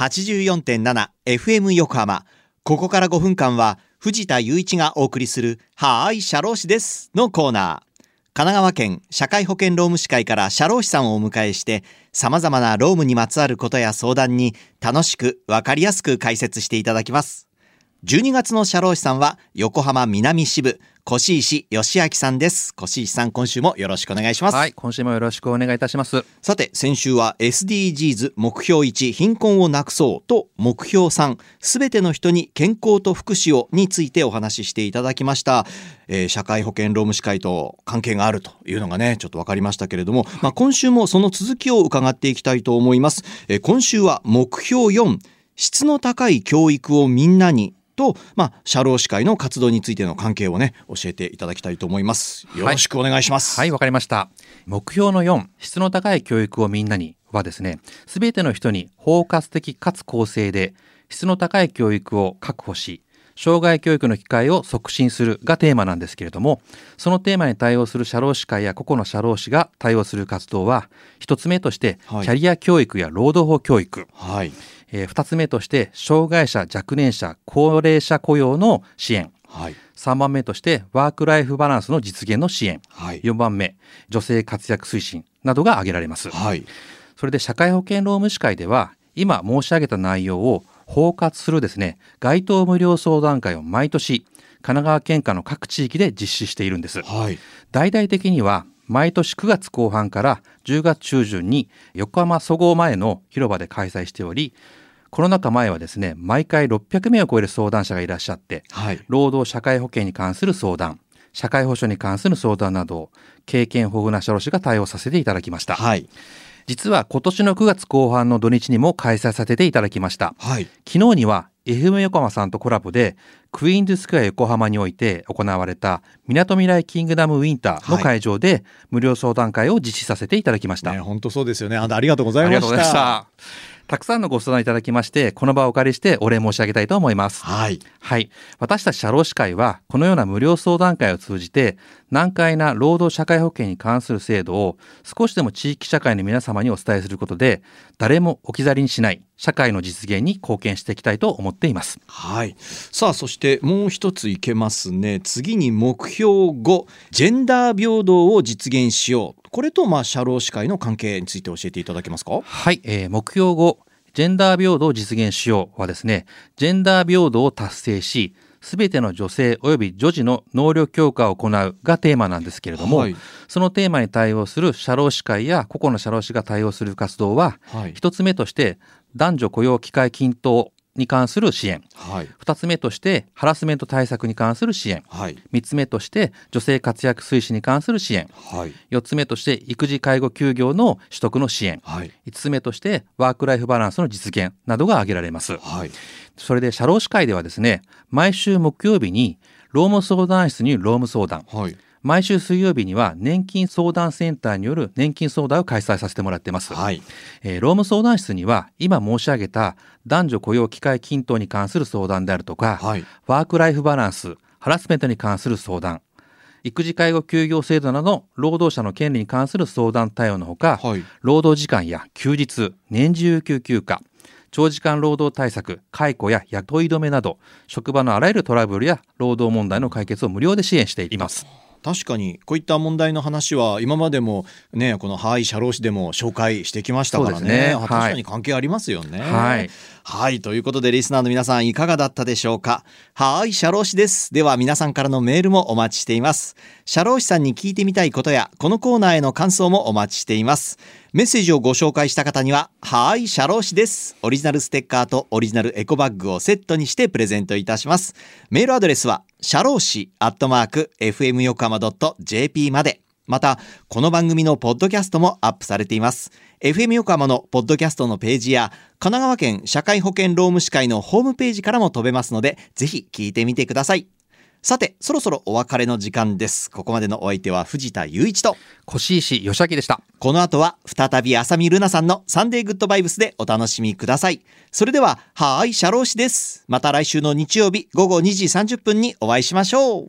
84.7FM 横浜。ここから5分間は藤田雄一がお送りするはーい社労士ですのコーナー。神奈川県社会保険労務士会から社労士さんをお迎えして様々な労務にまつわることや相談に楽しくわかりやすく解説していただきます。12月の社労士さんは横浜南支部越石義明さんです。越石さん今週もよろしくお願いします。はい今週もよろしくお願いいたします。さて先週は SDGs 目標1貧困をなくそうと目標3すべての人に健康と福祉をについてお話ししていただきました、えー、社会保険労務士会と関係があるというのがねちょっと分かりましたけれども、まあ、今週もその続きを伺っていきたいと思います、えー、今週は目標4質の高い教育をみんなにと、まあ、社労士会の活動についての関係をね、教えていただきたいと思います。よろしくお願いします。はい、わ、はい、かりました。目標の4、質の高い教育をみんなにはですね、すべての人に包括的かつ公正で、質の高い教育を確保し、障害教育の機会を促進するがテーマなんですけれども、そのテーマに対応する社労士会や個々の社労士が対応する活動は、一つ目として、キャリア教育や労働法教育。はいえー、2つ目として障害者若年者高齢者雇用の支援、はい、3番目としてワークライフバランスの実現の支援、はい、4番目女性活躍推進などが挙げられます、はい、それで社会保険労務士会では今申し上げた内容を包括するですね街頭無料相談会を毎年神奈川県下の各地域で実施しているんです、はい、大々的には毎年9月後半から10月中旬に横浜そごう前の広場で開催しておりコロナ禍前はですね毎回600名を超える相談者がいらっしゃって、はい、労働社会保険に関する相談社会保障に関する相談など経験豊富な社労士が対応させていただきました、はい、実は今年の9月後半の土日にも開催させていただきました、はい、昨日には FM 横浜さんとコラボでクイーンズスクエア横浜において行われたみなとみらいキングダムウィンターの会場で無料相談会を実施させていただきました、ね、本当そうですよね。ありがとうございましたたくさんのご相談いただきまして、この場をお借りしてお礼申し上げたいと思います。はい。はい。私たち社労士会は、このような無料相談会を通じて、難解な労働社会保険に関する制度を少しでも地域社会の皆様にお伝えすることで、誰も置き去りにしない社会の実現に貢献していきたいと思っています。はい。さあ、そしてもう一ついけますね。次に目標5、ジェンダー平等を実現しよう。これとまあ社労士会の関係について教えていただけますか？はい、えー、目標後ジェンダー平等を実現しようはですねジェンダー平等を達成しすべての女性及び女児の能力強化を行うがテーマなんですけれども、はい、そのテーマに対応する社労士会や個々の社労士が対応する活動は、はい、1つ目として男女雇用機会均等に関する支援、はい、2つ目としてハラスメント対策に関する支援、はい、3つ目として女性活躍推進に関する支援、はい、4つ目として育児介護休業の取得の支援、はい、5つ目としてワークライフバランスの実現などが挙げられます、はい、それで社労士会ではですね毎週木曜日に労務相談室に労務相談、はい毎週水曜日には年金相談センターによる年金相談を開催させてもらってます、はい。えー、労務相談室には今申し上げた男女雇用機会均等に関する相談であるとか、はい、ワークライフバランスハラスメントに関する相談育児介護休業制度など労働者の権利に関する相談対応のほか、はい、労働時間や休日年次有給休暇長時間労働対策、解雇や雇い止めなど、職場のあらゆるトラブルや労働問題の解決を無料で支援しています。確かにこういった問題の話は今までもねこの「はい社労士」でも紹介してきましたからね、ね、確かに関係ありますよね。はい、はい、ということでリスナーの皆さんいかがだったでしょうか？はい社労士です。では皆さんからのメールもお待ちしています。社労士さんに聞いてみたいことやこのコーナーへの感想もお待ちしています。メッセージをご紹介した方にははい社労士です。オリジナルステッカーとオリジナルエコバッグをセットにしてプレゼントいたします。メールアドレスは社労士アットマーク FM 横浜 .jp まで。また、この番組のポッドキャストもアップされています。FM 横浜のポッドキャストのページや、神奈川県社会保険労務士会のホームページからも飛べますので、ぜひ聞いてみてください。さて、そろそろお別れの時間です。ここまでのお相手は藤田雄一と、越石義明でした。この後は、再び浅見ルナさんのサンデーグッドバイブスでお楽しみください。それでは、はーい、シャロー氏です。また来週の日曜日午後2時30分にお会いしましょう。